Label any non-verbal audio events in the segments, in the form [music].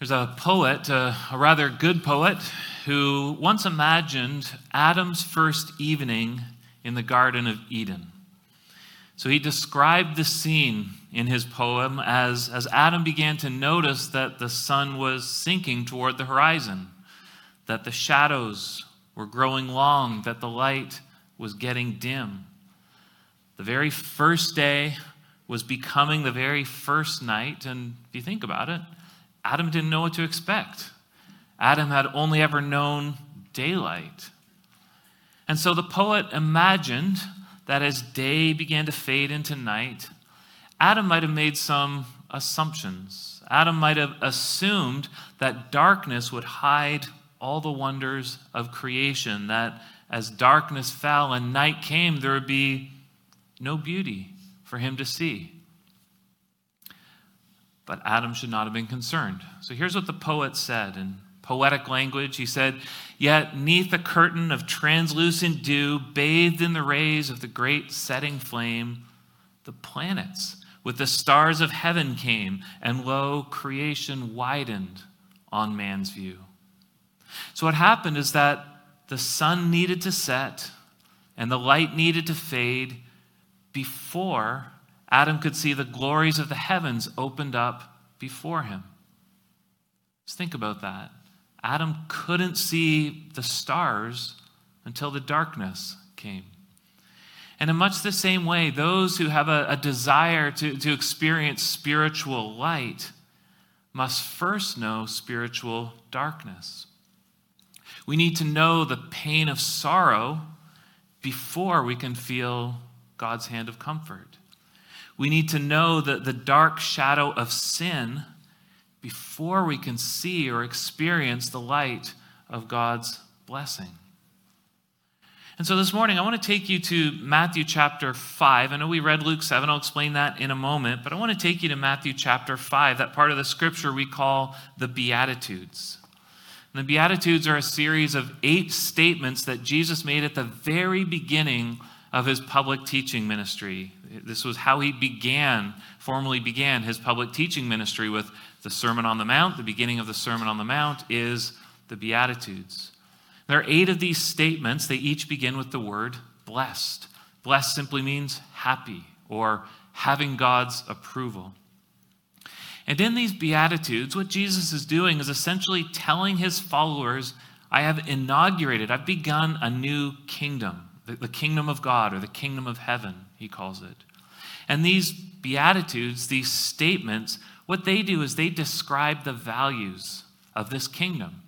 There's a poet, a, rather good poet, who once imagined Adam's first evening in the Garden of Eden. So he described the scene in his poem as, as Adam began to notice that the sun was sinking toward the horizon, that the shadows were growing long, that the light was getting dim. The very first day was becoming the very first night, and if you think about it, Adam didn't know what to expect. Adam had only ever known daylight. And so the poet imagined that as day began to fade into night, Adam might have made some assumptions. Adam might have assumed that darkness would hide all the wonders of creation, that as darkness fell and night came, there would be no beauty for him to see. But Adam should not have been concerned. So here's what the poet said in poetic language. He said, Yet, neath a curtain of translucent dew, bathed in the rays of the great setting flame, the planets with the stars of heaven came, and lo, creation widened on man's view. So, what happened is that the sun needed to set and the light needed to fade before Adam could see the glories of the heavens opened up before him. Just think about that. Adam couldn't see the stars until the darkness came. And in much the same way, those who have a, a desire to, to experience spiritual light must first know spiritual darkness. We need to know the pain of sorrow before we can feel God's hand of comfort. We need to know that the dark shadow of sin before we can see or experience the light of God's blessing. And so this morning, I want to take you to Matthew chapter 5. I know we read Luke 7. I'll explain that in a moment. But I want to take you to Matthew chapter 5, that part of the scripture we call the Beatitudes. And the Beatitudes are a series of eight statements that Jesus made at the very beginning of his public teaching ministry. This was how he began, formally began his public teaching ministry with the Sermon on the Mount. The beginning of the Sermon on the Mount is the Beatitudes. There are eight of these statements. They each begin with the word blessed. Blessed simply means happy or having God's approval. And in these Beatitudes, what Jesus is doing is essentially telling his followers, I have inaugurated, I've begun a new kingdom the, kingdom of God or the kingdom of heaven, he calls it. And these Beatitudes, these statements, what they do is they describe the values of this kingdom.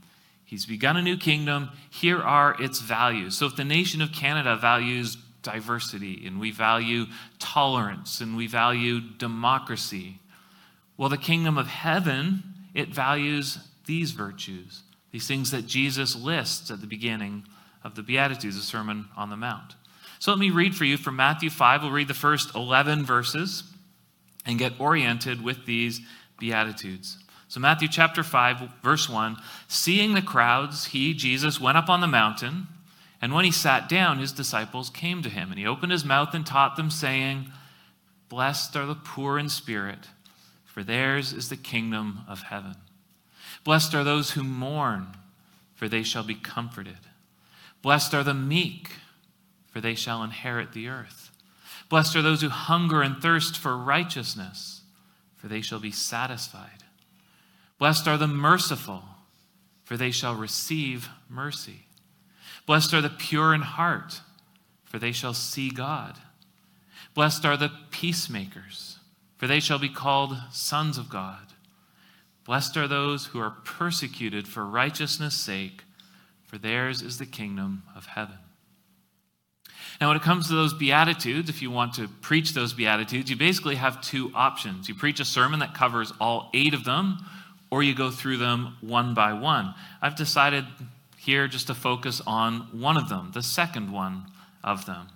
He's begun a new kingdom. Here are its values. So, if the nation of Canada values diversity and we value tolerance and we value democracy, well, the kingdom of heaven, it values these virtues, these things that Jesus lists at the beginning of the Beatitudes, the Sermon on the Mount. So let me read for you from Matthew 5. We'll read the first 11 verses and get oriented with these Beatitudes. So, Matthew chapter 5, verse 1 Seeing the crowds, he, Jesus, went up on the mountain, and when he sat down, his disciples came to him, and he opened his mouth and taught them, saying, Blessed are the poor in spirit, for theirs is the kingdom of heaven. Blessed are those who mourn, for they shall be comforted. Blessed are the meek, for they shall inherit the earth. Blessed are those who hunger and thirst for righteousness, for they shall be satisfied. Blessed are the merciful, for they shall receive mercy. Blessed are the pure in heart, for they shall see God. Blessed are the peacemakers, for they shall be called sons of God. Blessed are those who are persecuted for righteousness' sake for theirs is the kingdom of heaven. Now, when it comes to those Beatitudes, if you want to preach those Beatitudes, you basically have two options. You preach a sermon that covers all eight of them, or you go through them one by one. I've decided here just to focus on one of them, the second one of them.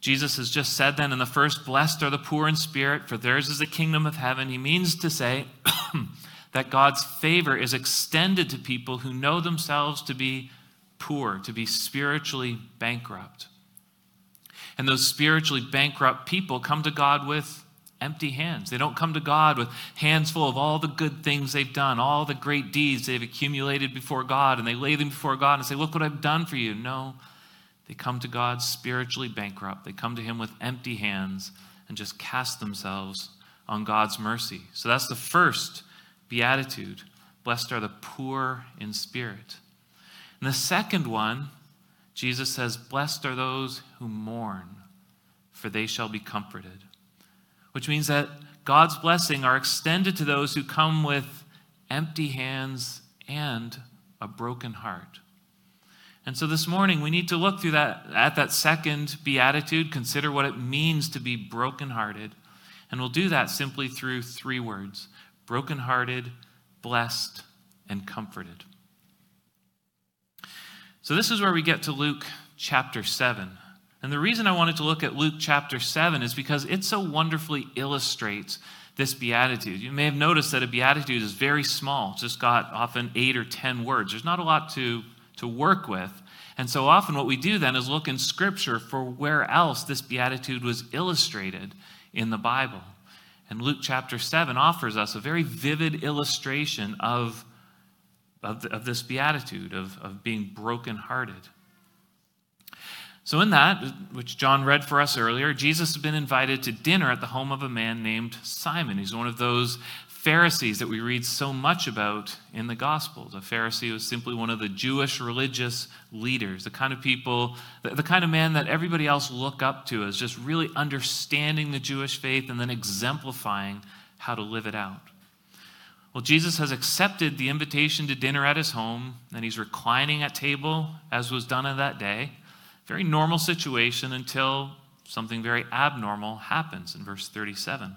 Jesus has just said then in the first, Blessed are the poor in spirit, for theirs is the kingdom of heaven. He means to say, [clears throat] that God's favor is extended to people who know themselves to be poor, to be spiritually bankrupt. And those spiritually bankrupt people come to God with empty hands. They don't come to God with hands full of all the good things they've done, all the great deeds they've accumulated before God, and they lay them before God and say, Look what I've done for you. No, they come to God spiritually bankrupt. They come to Him with empty hands and just cast themselves on God's mercy. So that's the first beatitude. Blessed are the poor in spirit. And the second one, Jesus says, Blessed are those who mourn, for they shall be comforted. Which means that God's blessing are extended to those who come with empty hands and a broken heart. And so this morning we need to look through that at that second beatitude, consider what it means to be brokenhearted. And we'll do that simply through three words: brokenhearted, blessed, and comforted. So this is where we get to Luke chapter 7. And the reason I wanted to look at Luke chapter 7 is because it so wonderfully illustrates this beatitude. You may have noticed that a beatitude is very small, it's just got often eight or 10 words. There's not a lot to to work with. And so often, what we do then is look in Scripture for where else this beatitude was illustrated in the Bible. And Luke chapter 7 offers us a very vivid illustration of, of, of this beatitude, of, of being brokenhearted. So, in that, which John read for us earlier, Jesus has been invited to dinner at the home of a man named Simon. He's one of those Pharisees that we read so much about in the Gospels. A Pharisee was simply one of the Jewish religious leaders, the kind of people, the, kind of man that everybody else look up to as just really understanding the Jewish faith and then exemplifying how to live it out. Well, Jesus has accepted the invitation to dinner at his home, and he's reclining at table, as was done in that day. Very normal situation until something very abnormal happens in verse 37.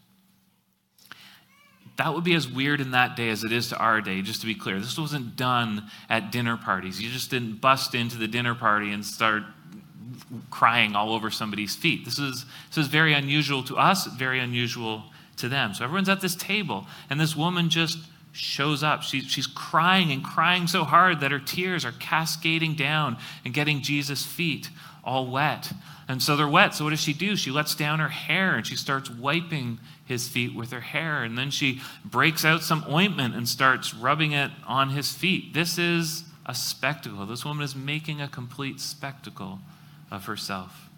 that would be as weird in that day as it is to our day, just to be clear. This wasn't done at dinner parties. You just didn't bust into the dinner party and start crying all over somebody's feet. This is, this is very unusual to us, very unusual to them. So everyone's at this table, and this woman just shows up. She, she's crying and crying so hard that her tears are cascading down and getting Jesus' feet all wet. And so they're wet. So what does she do? She lets down her hair and she starts wiping his feet with her hair. And then she breaks out some ointment and starts rubbing it on his feet. This is a spectacle. This woman is making a complete spectacle of herself.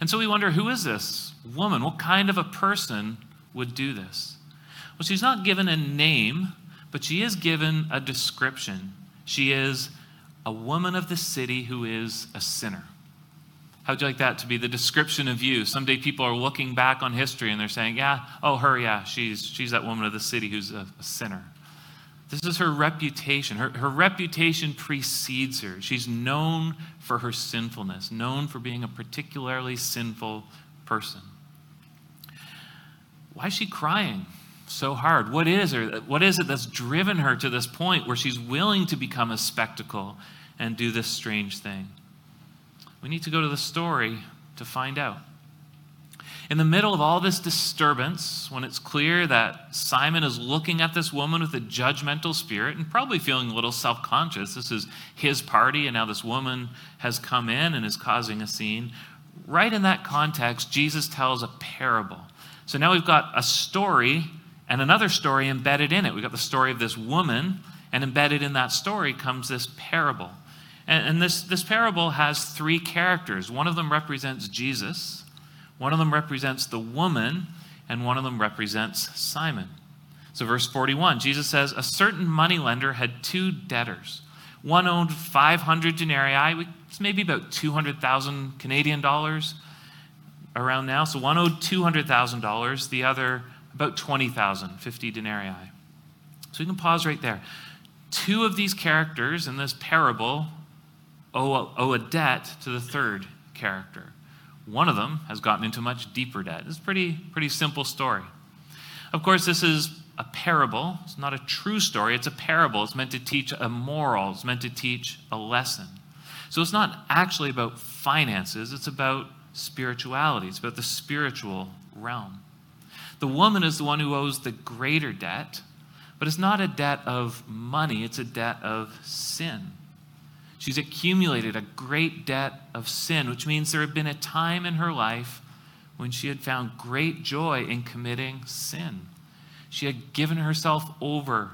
And so we wonder who is this woman? What kind of a person would do this? Well, she's not given a name, but she is given a description. She is a woman of the city who is a sinner. How would you like that to be the description of you? Someday people are looking back on history and they're saying, yeah, oh, her, yeah, she's, she's that woman of the city who's a, a sinner. This is her reputation. Her, her reputation precedes her. She's known for her sinfulness, known for being a particularly sinful person. Why is she crying so hard? What is her? What is it that's driven her to this point where she's willing to become a spectacle and do this strange thing? We need to go to the story to find out. In the middle of all this disturbance, when it's clear that Simon is looking at this woman with a judgmental spirit and probably feeling a little self conscious, this is his party, and now this woman has come in and is causing a scene. Right in that context, Jesus tells a parable. So now we've got a story and another story embedded in it. We've got the story of this woman, and embedded in that story comes this parable. And, and this, this parable has three characters. One of them represents Jesus, one of them represents the woman, and one of them represents Simon. So, verse 41, Jesus says, A certain moneylender had two debtors. One owned 500 denarii, it's maybe about 200,000 Canadian dollars around now. So, one owed $200,000, the other about 20,000, 50 denarii. So, we can pause right there. Two of these characters in this parable owe a, owe a debt to the third character. One of them has gotten into much deeper debt. It's a pretty, pretty simple story. Of course, this is a parable. It's not a true story, it's a parable. It's meant to teach a moral, it's meant to teach a lesson. So it's not actually about finances, it's about spirituality, it's about the spiritual realm. The woman is the one who owes the greater debt, but it's not a debt of money, it's a debt of sin. She's accumulated a great debt of sin, which means there had been a time in her life when she had found great joy in committing sin. She had given herself over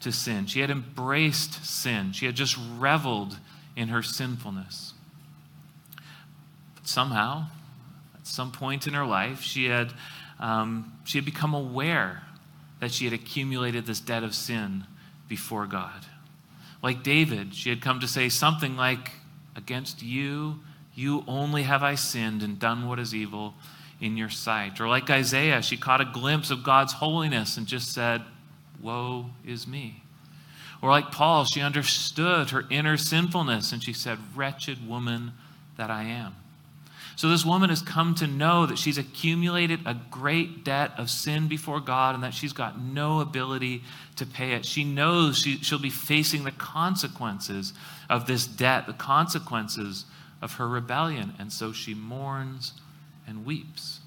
to sin. She had embraced sin. She had just reveled in her sinfulness. But somehow, at some point in her life, she had, um, she had become aware that she had accumulated this debt of sin before God. Like David, she had come to say something like, Against you, you only have I sinned and done what is evil in your sight. Or like Isaiah, she caught a glimpse of God's holiness and just said, Woe is me. Or like Paul, she understood her inner sinfulness and she said, Wretched woman that I am. So this woman has come to know that she's accumulated a great debt of sin before God and that she's got no ability to pay it. She knows she, she'll be facing the consequences of this debt, the consequences of her rebellion. And so she mourns and weeps.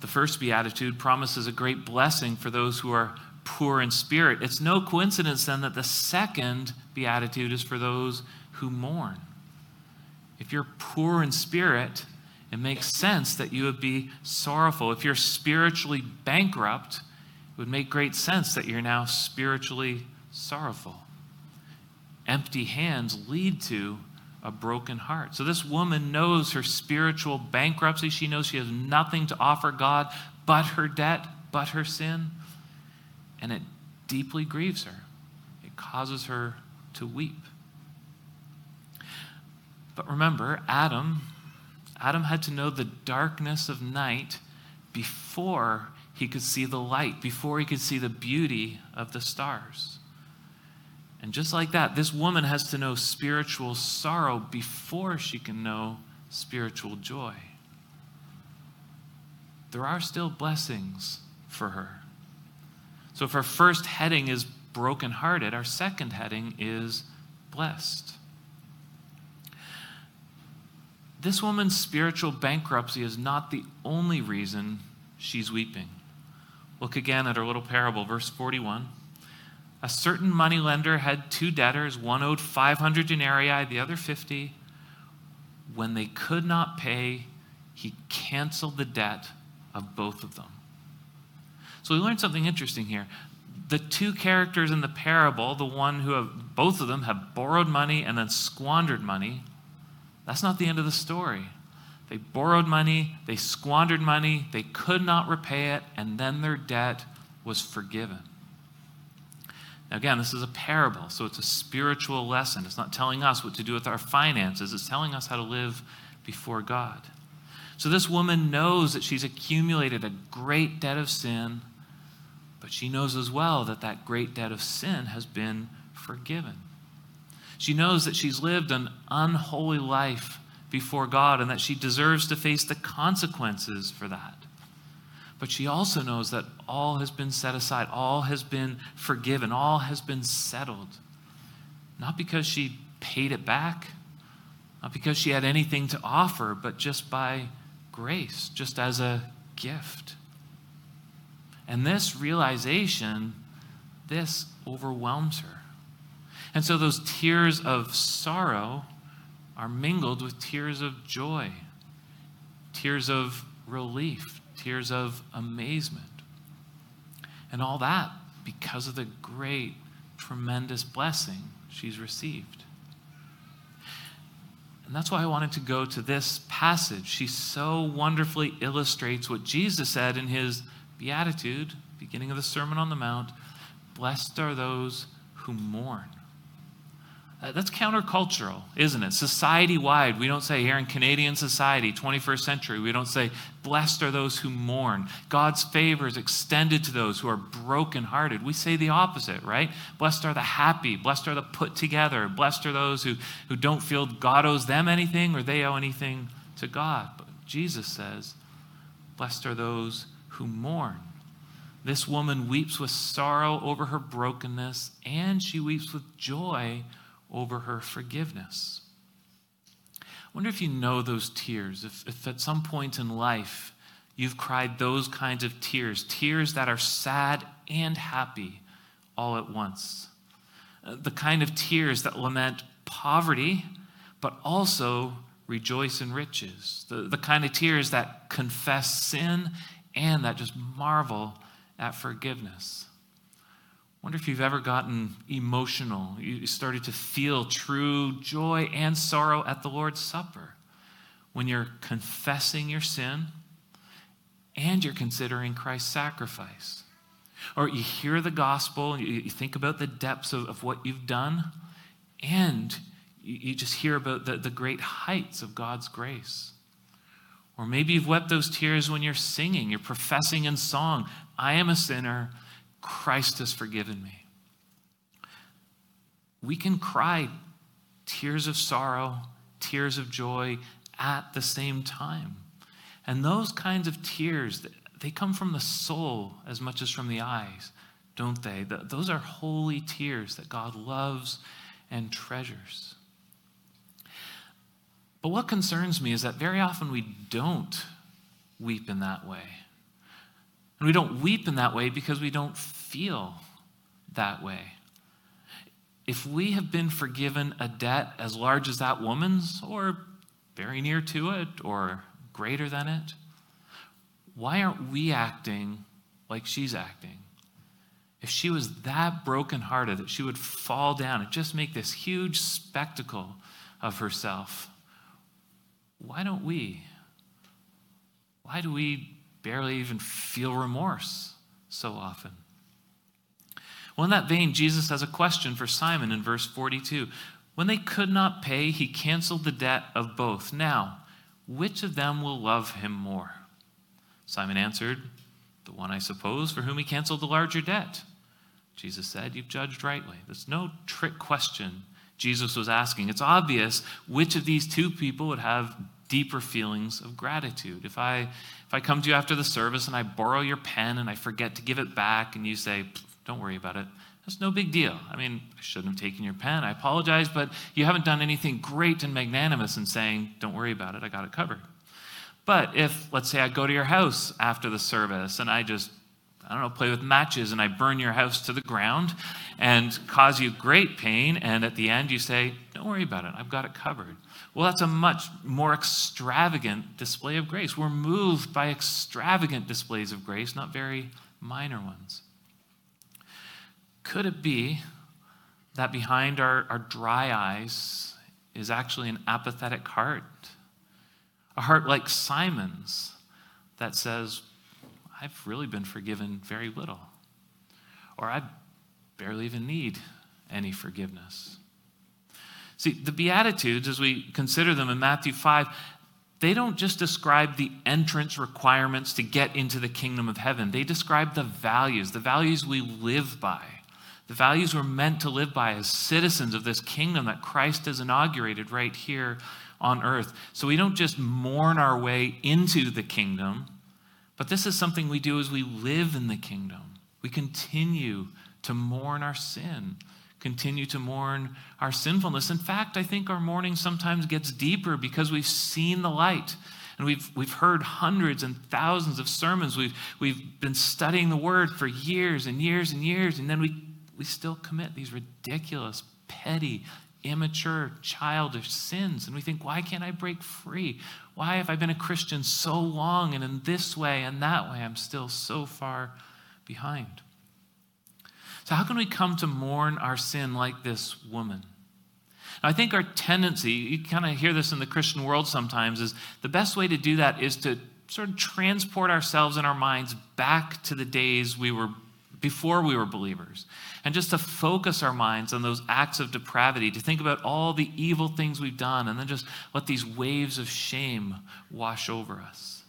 The first beatitude promises a great blessing for those who are poor in spirit. It's no coincidence then that the second beatitude is for those who mourn. If you're poor in spirit, it makes sense that you would be sorrowful. If you're spiritually bankrupt, it would make great sense that you're now spiritually sorrowful. Empty hands lead to a broken heart. So this woman knows her spiritual bankruptcy. She knows she has nothing to offer God but her debt, but her sin. And it deeply grieves her, it causes her to weep. But remember, Adam, Adam had to know the darkness of night before he could see the light, before he could see the beauty of the stars. And just like that, this woman has to know spiritual sorrow before she can know spiritual joy. There are still blessings for her. So if our first heading is brokenhearted, our second heading is blessed. This woman's spiritual bankruptcy is not the only reason she's weeping. Look again at our little parable, verse 41. A certain moneylender had two debtors, one owed 500 denarii, the other 50. When they could not pay, he canceled the debt of both of them. So we learned something interesting here. The two characters in the parable, the one who have, both of them have borrowed money and then squandered money, that's not the end of the story. They borrowed money, they squandered money, they could not repay it, and then their debt was forgiven. Now, again, this is a parable, so it's a spiritual lesson. It's not telling us what to do with our finances, it's telling us how to live before God. So, this woman knows that she's accumulated a great debt of sin, but she knows as well that that great debt of sin has been forgiven. She knows that she's lived an unholy life before God and that she deserves to face the consequences for that. But she also knows that all has been set aside, all has been forgiven, all has been settled. Not because she paid it back, not because she had anything to offer, but just by grace, just as a gift. And this realization, this overwhelms her. And so those tears of sorrow are mingled with tears of joy, tears of relief, tears of amazement. And all that because of the great, tremendous blessing she's received. And that's why I wanted to go to this passage. She so wonderfully illustrates what Jesus said in his Beatitude, beginning of the Sermon on the Mount Blessed are those who mourn. Uh, that's countercultural, isn't it? Society wide, we don't say here in Canadian society, 21st century, we don't say, blessed are those who mourn. God's favor is extended to those who are brokenhearted. We say the opposite, right? Blessed are the happy, blessed are the put together, blessed are those who, who don't feel God owes them anything or they owe anything to God. But Jesus says, blessed are those who mourn. This woman weeps with sorrow over her brokenness, and she weeps with joy over her forgiveness. I wonder if you know those tears, if, if at some point in life you've cried those kinds of tears, tears that are sad and happy all at once. Uh, the kind of tears that lament poverty, but also rejoice in riches. The, the kind of tears that confess sin and that just marvel at forgiveness. Wonder if you've ever gotten emotional. You started to feel true joy and sorrow at the Lord's Supper when you're confessing your sin and you're considering Christ's sacrifice. Or you hear the gospel, and you think about the depths of, of what you've done, and you just hear about the, the great heights of God's grace. Or maybe you've wept those tears when you're singing, you're professing in song, I am a sinner, Christ has forgiven me. We can cry tears of sorrow, tears of joy at the same time. And those kinds of tears, they come from the soul as much as from the eyes, don't they? Those are holy tears that God loves and treasures. But what concerns me is that very often we don't weep in that way. And we don't weep in that way because we don't feel that way. If we have been forgiven a debt as large as that woman's, or very near to it, or greater than it, why aren't we acting like she's acting? If she was that brokenhearted that she would fall down and just make this huge spectacle of herself, why don't we? Why do we barely even feel remorse so often? Well, in that vein, Jesus has a question for Simon in verse 42. When they could not pay, he canceled the debt of both. Now, which of them will love him more? Simon answered, The one, I suppose, for whom he canceled the larger debt. Jesus said, You've judged rightly. There's no trick question Jesus was asking. It's obvious which of these two people would have deeper feelings of gratitude. If I if I come to you after the service and I borrow your pen and I forget to give it back and you say, "Don't worry about it." That's no big deal. I mean, I shouldn't have taken your pen. I apologize, but you haven't done anything great and magnanimous in saying, "Don't worry about it. I got it covered." But if let's say I go to your house after the service and I just I don't know, play with matches and I burn your house to the ground and cause you great pain. And at the end, you say, Don't worry about it, I've got it covered. Well, that's a much more extravagant display of grace. We're moved by extravagant displays of grace, not very minor ones. Could it be that behind our, our dry eyes is actually an apathetic heart? A heart like Simon's that says, I've really been forgiven very little. Or I barely even need any forgiveness. See, the Beatitudes, as we consider them in Matthew 5, they don't just describe the entrance requirements to get into the kingdom of heaven. They describe the values, the values we live by, the values we're meant to live by as citizens of this kingdom that Christ has inaugurated right here on earth. So we don't just mourn our way into the kingdom, but this is something we do as we live in the kingdom. We continue to mourn our sin, continue to mourn our sinfulness. In fact, I think our mourning sometimes gets deeper because we've seen the light. And we've, we've heard hundreds and thousands of sermons. We've, we've been studying the word for years and years and years. And then we, we still commit these ridiculous, petty, immature, childish sins. And we think, why can't I break free? Why have I been a Christian so long and in this way and that way I'm still so far behind? So, how can we come to mourn our sin like this woman? Now, I think our tendency, you kind of hear this in the Christian world sometimes, is the best way to do that is to sort of transport ourselves in our minds back to the days we were before we were believers. And just to focus our minds on those acts of depravity, to think about all the evil things we've done, and then just let these waves of shame wash over us.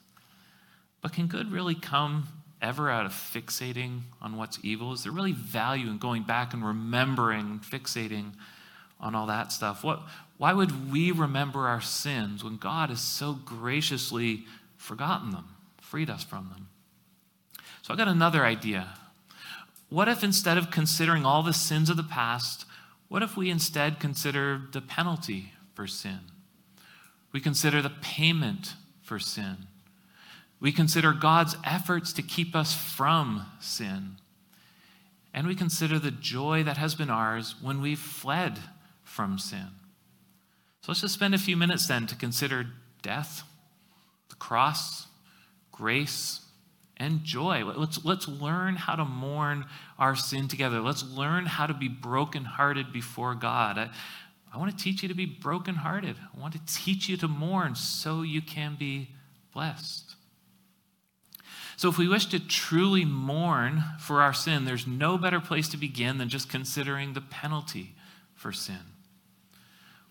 But can good really come ever out of fixating on what's evil? Is there really value in going back and remembering fixating on all that stuff? What, why would we remember our sins when God has so graciously forgotten them, freed us from them? So I got another idea. What if instead of considering all the sins of the past, what if we instead consider the penalty for sin? We consider the payment for sin. We consider God's efforts to keep us from sin. And we consider the joy that has been ours when we've fled from sin. So let's just spend a few minutes then to consider death, the cross, grace, and joy. Let's, let's learn how to mourn our sin together. Let's learn how to be brokenhearted before God. I, I want to teach you to be brokenhearted. I want to teach you to mourn so you can be blessed. So, if we wish to truly mourn for our sin, there's no better place to begin than just considering the penalty for sin.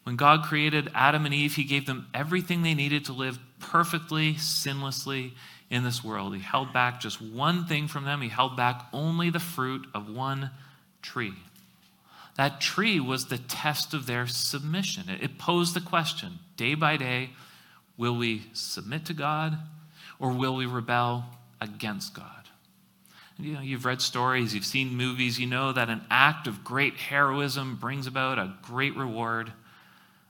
When God created Adam and Eve, He gave them everything they needed to live perfectly, sinlessly in this world. He held back just one thing from them. He held back only the fruit of one tree. That tree was the test of their submission. It posed the question day by day will we submit to God or will we rebel against God? You know, you've read stories, you've seen movies, you know that an act of great heroism brings about a great reward.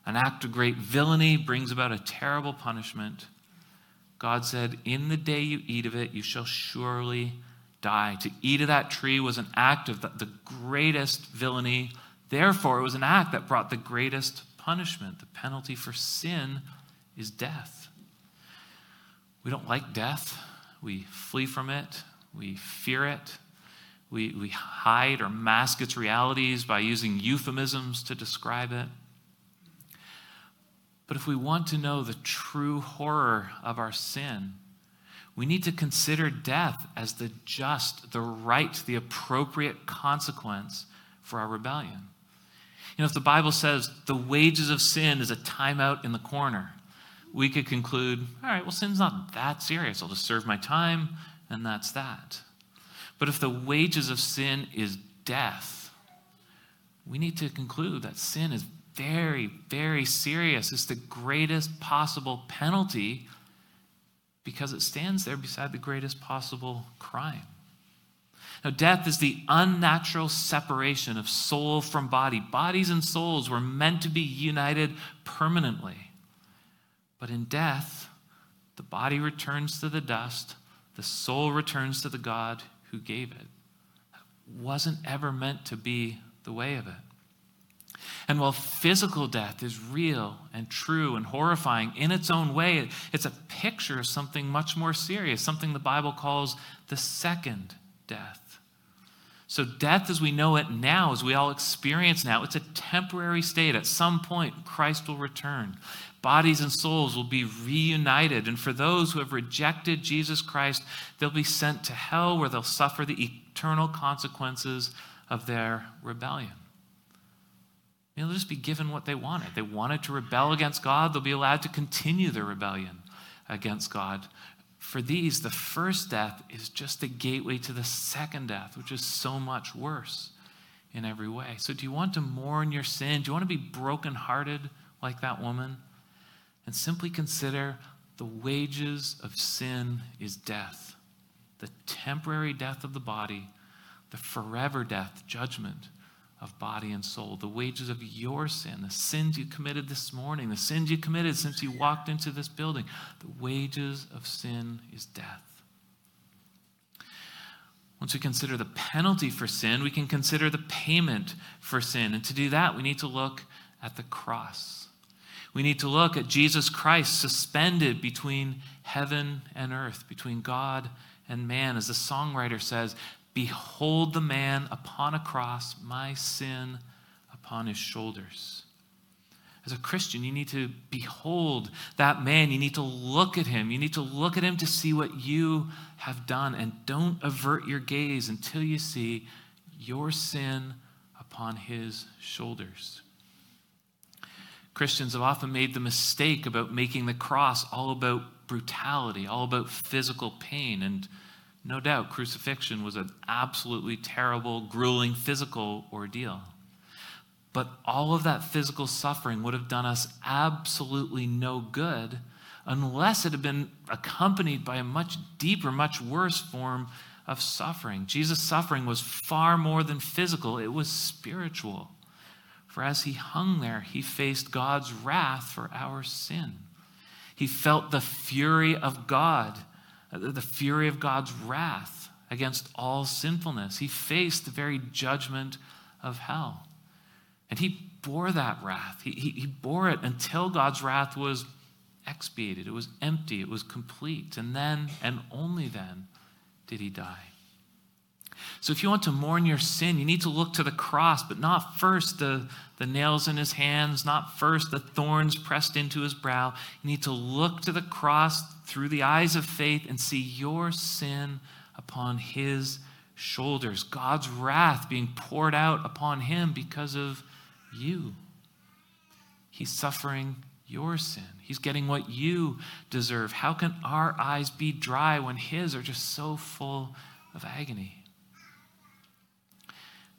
An act of great villainy brings about a terrible punishment. God said, In the day you eat of it, you shall surely die. To eat of that tree was an act of the, greatest villainy. Therefore, it was an act that brought the greatest punishment. The penalty for sin is death. We don't like death. We flee from it. We fear it. We, we hide or mask its realities by using euphemisms to describe it. But if we want to know the true horror of our sin, we need to consider death as the just, the right, the appropriate consequence for our rebellion. You know, if the Bible says the wages of sin is a timeout in the corner, we could conclude, all right, well, sin's not that serious. I'll just serve my time, and that's that. But if the wages of sin is death, we need to conclude that sin is very, very serious. It's the greatest possible penalty because it stands there beside the greatest possible crime. Now, death is the unnatural separation of soul from body. Bodies and souls were meant to be united permanently. But in death, the body returns to the dust, the soul returns to the God who gave it. Wasn't ever meant to be the way of it. And while physical death is real and true and horrifying in its own way, it's a picture of something much more serious, something the Bible calls the second death. So, death as we know it now, as we all experience now, it's a temporary state. At some point, Christ will return. Bodies and souls will be reunited. And for those who have rejected Jesus Christ, they'll be sent to hell where they'll suffer the eternal consequences of their rebellion. They'll just be given what they wanted. They wanted to rebel against God, they'll be allowed to continue their rebellion against God. For these, the first death is just the gateway to the second death, which is so much worse in every way. So, do you want to mourn your sin? Do you want to be brokenhearted like that woman? And simply consider the wages of sin is death the temporary death of the body, the forever death, judgment of body and soul, the wages of your sin, the sins you committed this morning, the sins you committed since you walked into this building. The wages of sin is death. Once we consider the penalty for sin, we can consider the payment for sin. And to do that, we need to look at the cross. We need to look at Jesus Christ suspended between heaven and earth, between God and man. As the songwriter says, Behold the man upon a cross, my sin upon his shoulders. As a Christian, you need to behold that man. You need to look at him. You need to look at him to see what you have done. And don't avert your gaze until you see your sin upon his shoulders. Christians have often made the mistake about making the cross all about brutality, all about physical pain. And no doubt, crucifixion was an absolutely terrible, grueling physical ordeal. But all of that physical suffering would have done us absolutely no good unless it had been accompanied by a much deeper, much worse form of suffering. Jesus' suffering was far more than physical, it was spiritual. For as he hung there, he faced God's wrath for our sin. He felt the fury of God, Uh, the fury of God's wrath against all sinfulness. He faced the very judgment of hell. And he bore that wrath. He, he, he bore it until God's wrath was expiated, it was empty, it was complete. And then, and only then, did he die. So if you want to mourn your sin, you need to look to the cross, but not first the, the nails in his hands, not first the thorns pressed into his brow. You need to look to the cross through the eyes of faith and see your sin upon his shoulders, God's wrath being poured out upon him because of you. He's suffering your sin. He's getting what you deserve. How can our eyes be dry when his are just so full of agony?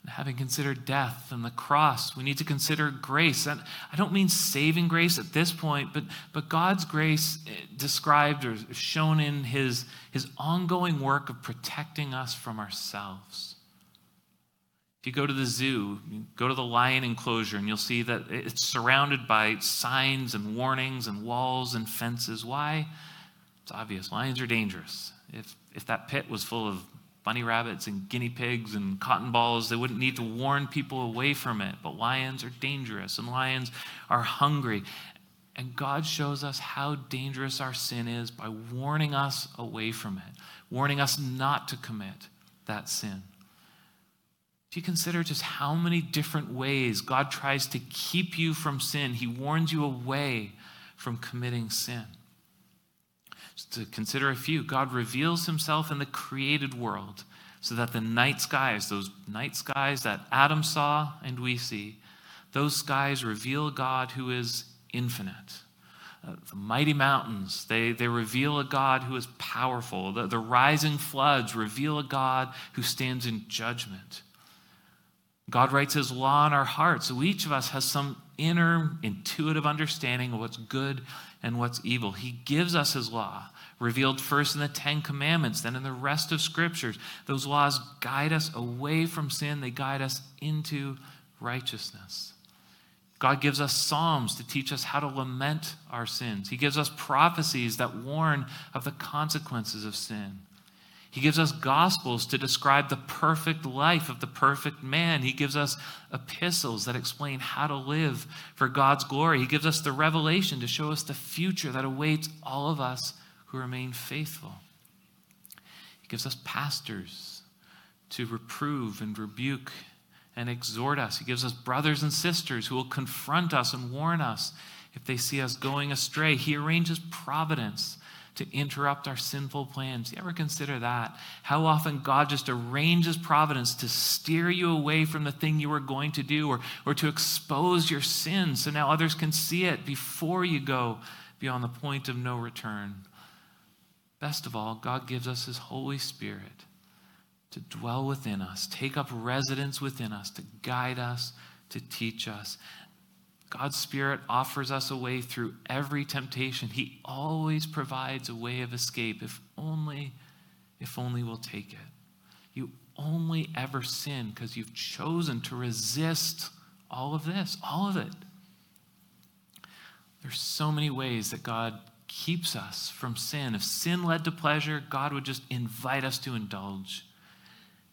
Having considered death and the cross, we need to consider grace. And I don't mean saving grace at this point, but, but God's grace eh, described or shown in his, his ongoing work of protecting us from ourselves. If you go to the zoo, go to the lion enclosure, and you'll see that it's surrounded by signs and warnings and walls and fences. Why? It's obvious. Lions are dangerous. If, if that pit was full of bunny rabbits and guinea pigs and cotton balls, they wouldn't need to warn people away from it. But lions are dangerous, and lions are hungry. And God shows us how dangerous our sin is by warning us away from it, warning us not to commit that sin. Do you consider just how many different ways God tries to keep you from sin? He warns you away from committing sin. Just to consider a few, God reveals himself in the created world so that the night skies, those night skies that Adam saw and we see, those skies reveal God who is infinite. Uh, the mighty mountains, they, they reveal a God who is powerful. The, the rising floods reveal a God who stands in judgment. God writes his law in our hearts. So each of us has some inner intuitive understanding of what's good and what's evil. He gives us his law, revealed first in the Ten Commandments, then in the rest of scriptures. Those laws guide us away from sin, they guide us into righteousness. God gives us psalms to teach us how to lament our sins. He gives us prophecies that warn of the consequences of sin. He gives us gospels to describe the perfect life of the perfect man. He gives us epistles that explain how to live for God's glory. He gives us the revelation to show us the future that awaits all of us who remain faithful. He gives us pastors to reprove and rebuke and exhort us. He gives us brothers and sisters who will confront us and warn us if they see us going astray. He arranges providence to interrupt our sinful plans. You ever consider that? How often God just arranges providence to steer you away from the thing you were going to do or, or to expose your sin so now others can see it before you go beyond the point of no return. Best of all, God gives us His Holy Spirit to dwell within us, take up residence within us, to guide us, to teach us. God's Spirit offers us a way through every temptation. He always provides a way of escape if only, if only we'll take it. You only ever sin because you've chosen to resist all of this, all of it. There's so many ways that God keeps us from sin. If sin led to pleasure, God would just invite us to indulge.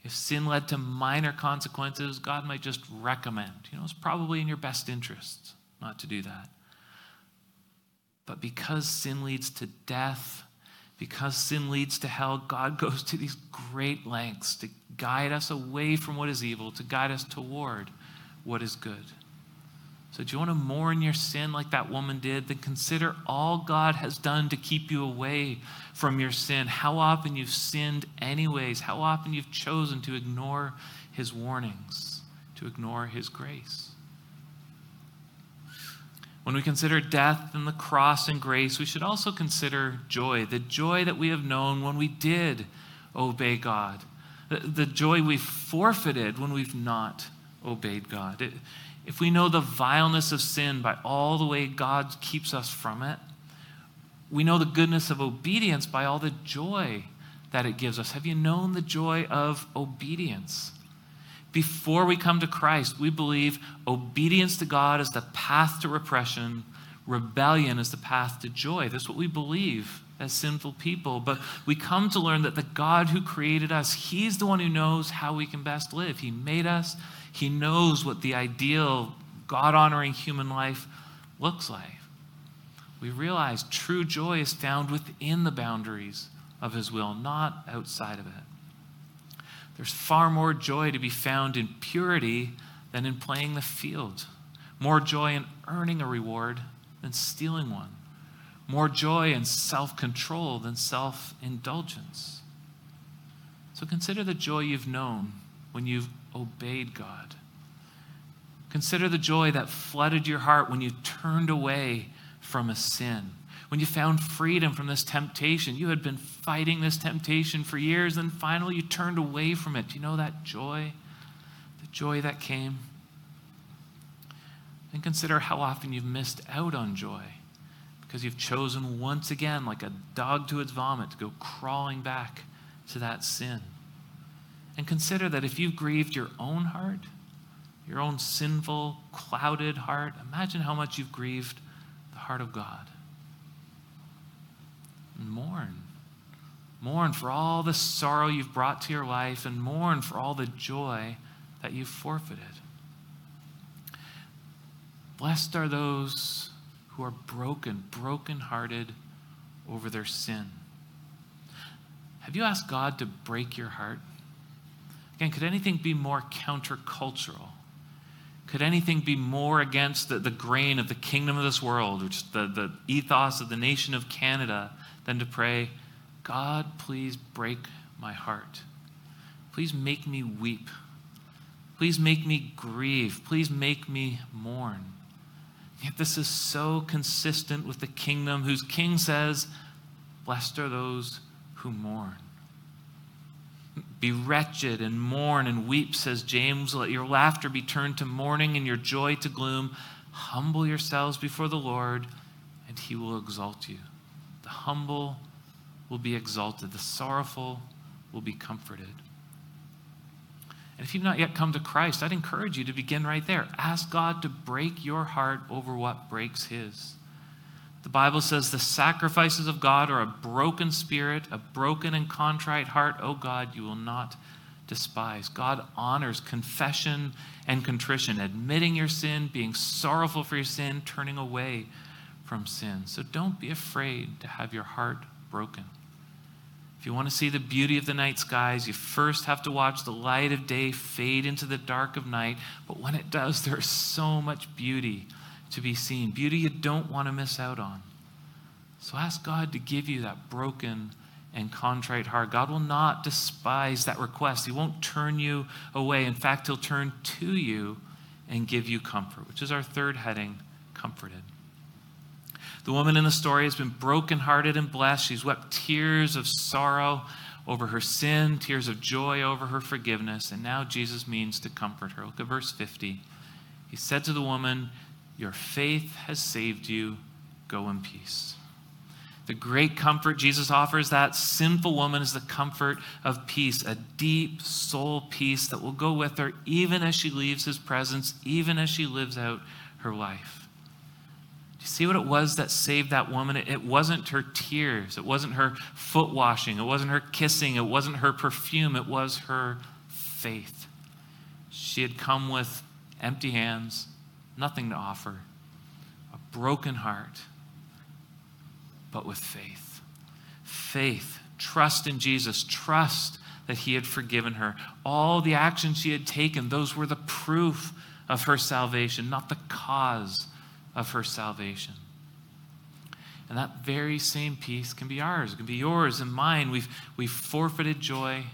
If sin led to minor consequences, God might just recommend. You know, it's probably in your best interest not to do that. But because sin leads to death, because sin leads to hell, God [laughs] goes to these great lengths to guide us away from what is evil, to guide us toward what is good. So, do you want to mourn your sin like that woman did? Then consider all God has done to keep you away from your sin. How often you've sinned, anyways. How often you've chosen to ignore his warnings, to ignore his grace. When we consider death and the cross and grace, we should also consider joy the joy that we have known when we did obey God, the, the joy we forfeited when we've not obeyed God. It, if we know the vileness of sin by all the way God keeps us from it, we know the goodness of obedience by all the joy that it gives us? Have you known the joy of obedience? Before we come to Christ, we believe obedience to God is the path to repression, rebellion is the path to joy. That's what we believe as sinful people. But we come to learn that the God who created us, He's the one who knows how we can best live. He made us, He knows what the ideal, God honoring human life looks like. We realize true joy is found within the boundaries of His will, not outside of it. There's far more joy to be found in purity than in playing the field, more joy in earning a reward than stealing one, more joy in self control than self indulgence. So consider the joy you've known when you've obeyed God. Consider the joy that flooded your heart when you turned away from a sin when you found freedom from this temptation. You had been fighting this temptation for years, and finally you turned away from it. Do you know that joy? The joy that came? And consider how often you've missed out on joy because you've chosen once again, like a dog to its vomit, to go crawling back to that sin. And consider that if you've grieved your own heart, your own sinful, clouded heart, imagine how much you've grieved the heart of God and mourn. Mourn for all the sorrow you've brought to your life and mourn for all the joy that you've forfeited. Blessed are those who are broken, broken-hearted over their sin. Have you asked God to break your heart? Again, could anything be more countercultural? Could anything be more against the, the grain of the kingdom of this world, which the, the ethos of the nation of Canada, than to pray, God, please break my heart. Please make me weep. Please make me grieve. Please make me mourn. Yet this is so consistent with the kingdom whose king says, Blessed are those who mourn. Be wretched and mourn and weep, says James. Let your laughter be turned to mourning and your joy to gloom. Humble yourselves before the Lord, and he will exalt you. The humble will be exalted, the sorrowful will be comforted. And if you've not yet come to Christ, I'd encourage you to begin right there. Ask God to break your heart over what breaks His. The Bible says the sacrifices of God are a broken spirit, a broken and contrite heart. Oh God, you will not despise. God honors confession and contrition, admitting your sin, being sorrowful for your sin, turning away from sin. So don't be afraid to have your heart broken. If you want to see the beauty of the night skies, you first have to watch the light of day fade into the dark of night. But when it does, there's so much beauty to be seen, beauty you don't want to miss out on. So ask God to give you that broken and contrite heart. God will not despise that request. He won't turn you away. In fact, He'll turn to you and give you comfort, which is our third heading comforted. The woman in the story has been brokenhearted and blessed. She's wept tears of sorrow over her sin, tears of joy over her forgiveness. And now Jesus means to comfort her. Look at verse 50. He said to the woman, Your faith has saved you. Go in peace. The great comfort Jesus offers that sinful woman is the comfort of peace, a deep soul peace that will go with her even as she leaves his presence, even as she lives out her life you see what it was that saved that woman? It wasn't her tears. It wasn't her foot washing. It wasn't her kissing. It wasn't her perfume. It was her faith. She had come with empty hands, nothing to offer, a broken heart, but with faith. Faith, trust in Jesus, trust that He had forgiven her. All the actions she had taken, those were the proof of her salvation, not the cause of her salvation. And that very same peace can be ours, it can be yours and mine. We've, we've forfeited joy.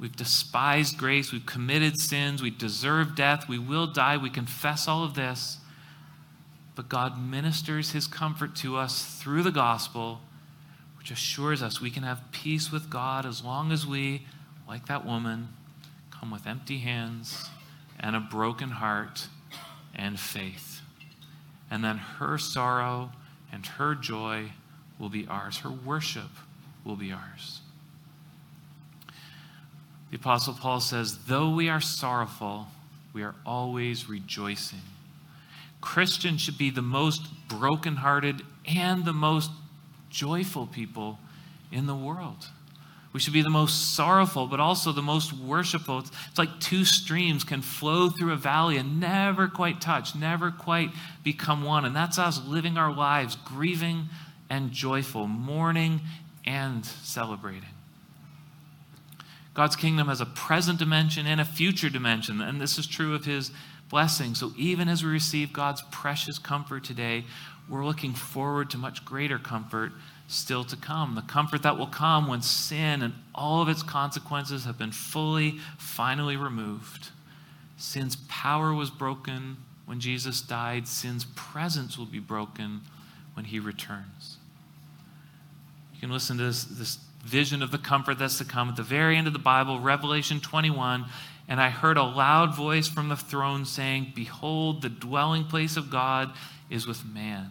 We've despised grace. We've committed sins. We deserve death. We will die. We confess all of this. But God ministers his comfort to us through the gospel, which assures us we can have peace with God as long as we, like that woman, come with empty hands and a broken heart and faith and then her sorrow and her joy will be ours. Her worship will be ours. The Apostle Paul says, Though we are sorrowful, we are always rejoicing. Christians should be the most brokenhearted and the most joyful people in the world. We should be the most sorrowful, but also the most worshipful. It's, it's, like two streams can flow through a valley and never quite touch, never quite become one. And that's us living our lives, grieving and joyful, mourning and celebrating. God's kingdom has a present dimension and a future dimension, and this is true of his blessing. So even as we receive God's precious comfort today, we're looking forward to much greater comfort still to come. The comfort that will come when sin and all of its consequences have been fully, finally removed. Sin's power was broken when Jesus died, sin's presence will be broken when he returns. You can listen to this, this vision of the comfort that's to come at the very end of the Bible, Revelation 21. And I heard a loud voice from the throne saying, Behold, the dwelling place of God is with man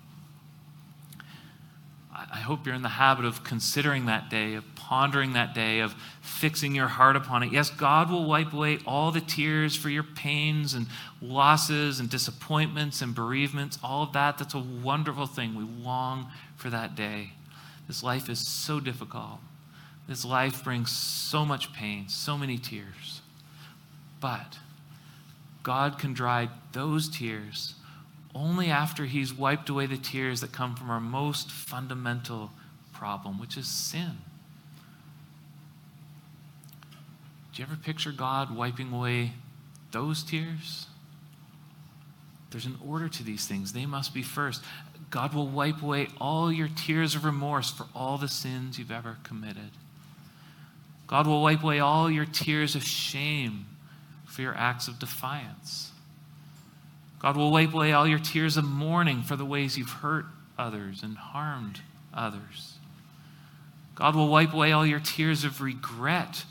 I hope you're in the habit of considering that day, of pondering that day, of fixing your heart upon it. Yes, God will wipe away all the tears for your pains and losses and disappointments and bereavements, all of that. That's a wonderful thing. We long for that day. This life is so difficult. This life brings so much pain, so many tears. But God can dry those tears only after He's wiped away the tears that come from our most fundamental problem, which is sin. Do you ever picture God wiping away those tears? There's an order to these things. They must be first. God will wipe away all your tears of remorse for all the sins you've ever committed. God will wipe away all your tears of shame for your acts of defiance. God will wipe away all your tears of mourning for the ways you've hurt others and harmed others. God will wipe away all your tears of regret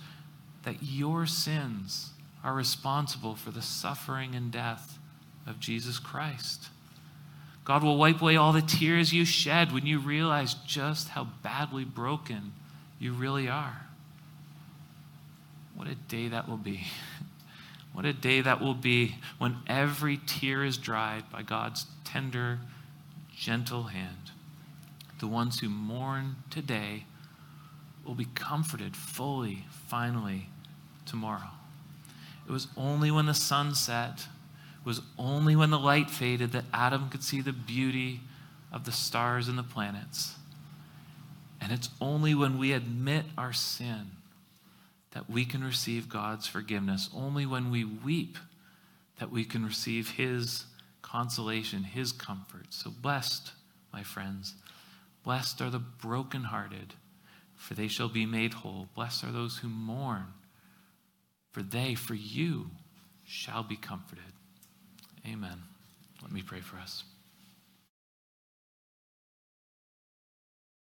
that your sins are responsible for the suffering and death of Jesus Christ. God will wipe away all the tears you shed when you realize just how badly broken you really are. What a day that will be. [laughs] What a day that will be when every tear is dried by God's tender, gentle hand. The ones who mourn today will be comforted fully, finally, tomorrow. It was only when the sun set, it was only when the light faded that Adam could see the beauty of the stars and the planets. And it's only when we admit our sin that we can receive God's forgiveness. Only when we weep that we can receive His consolation, His comfort. So blessed, my friends, blessed are the brokenhearted, for they shall be made whole. Blessed are those who mourn, for they, for you, shall be comforted. Amen. Let me pray for us.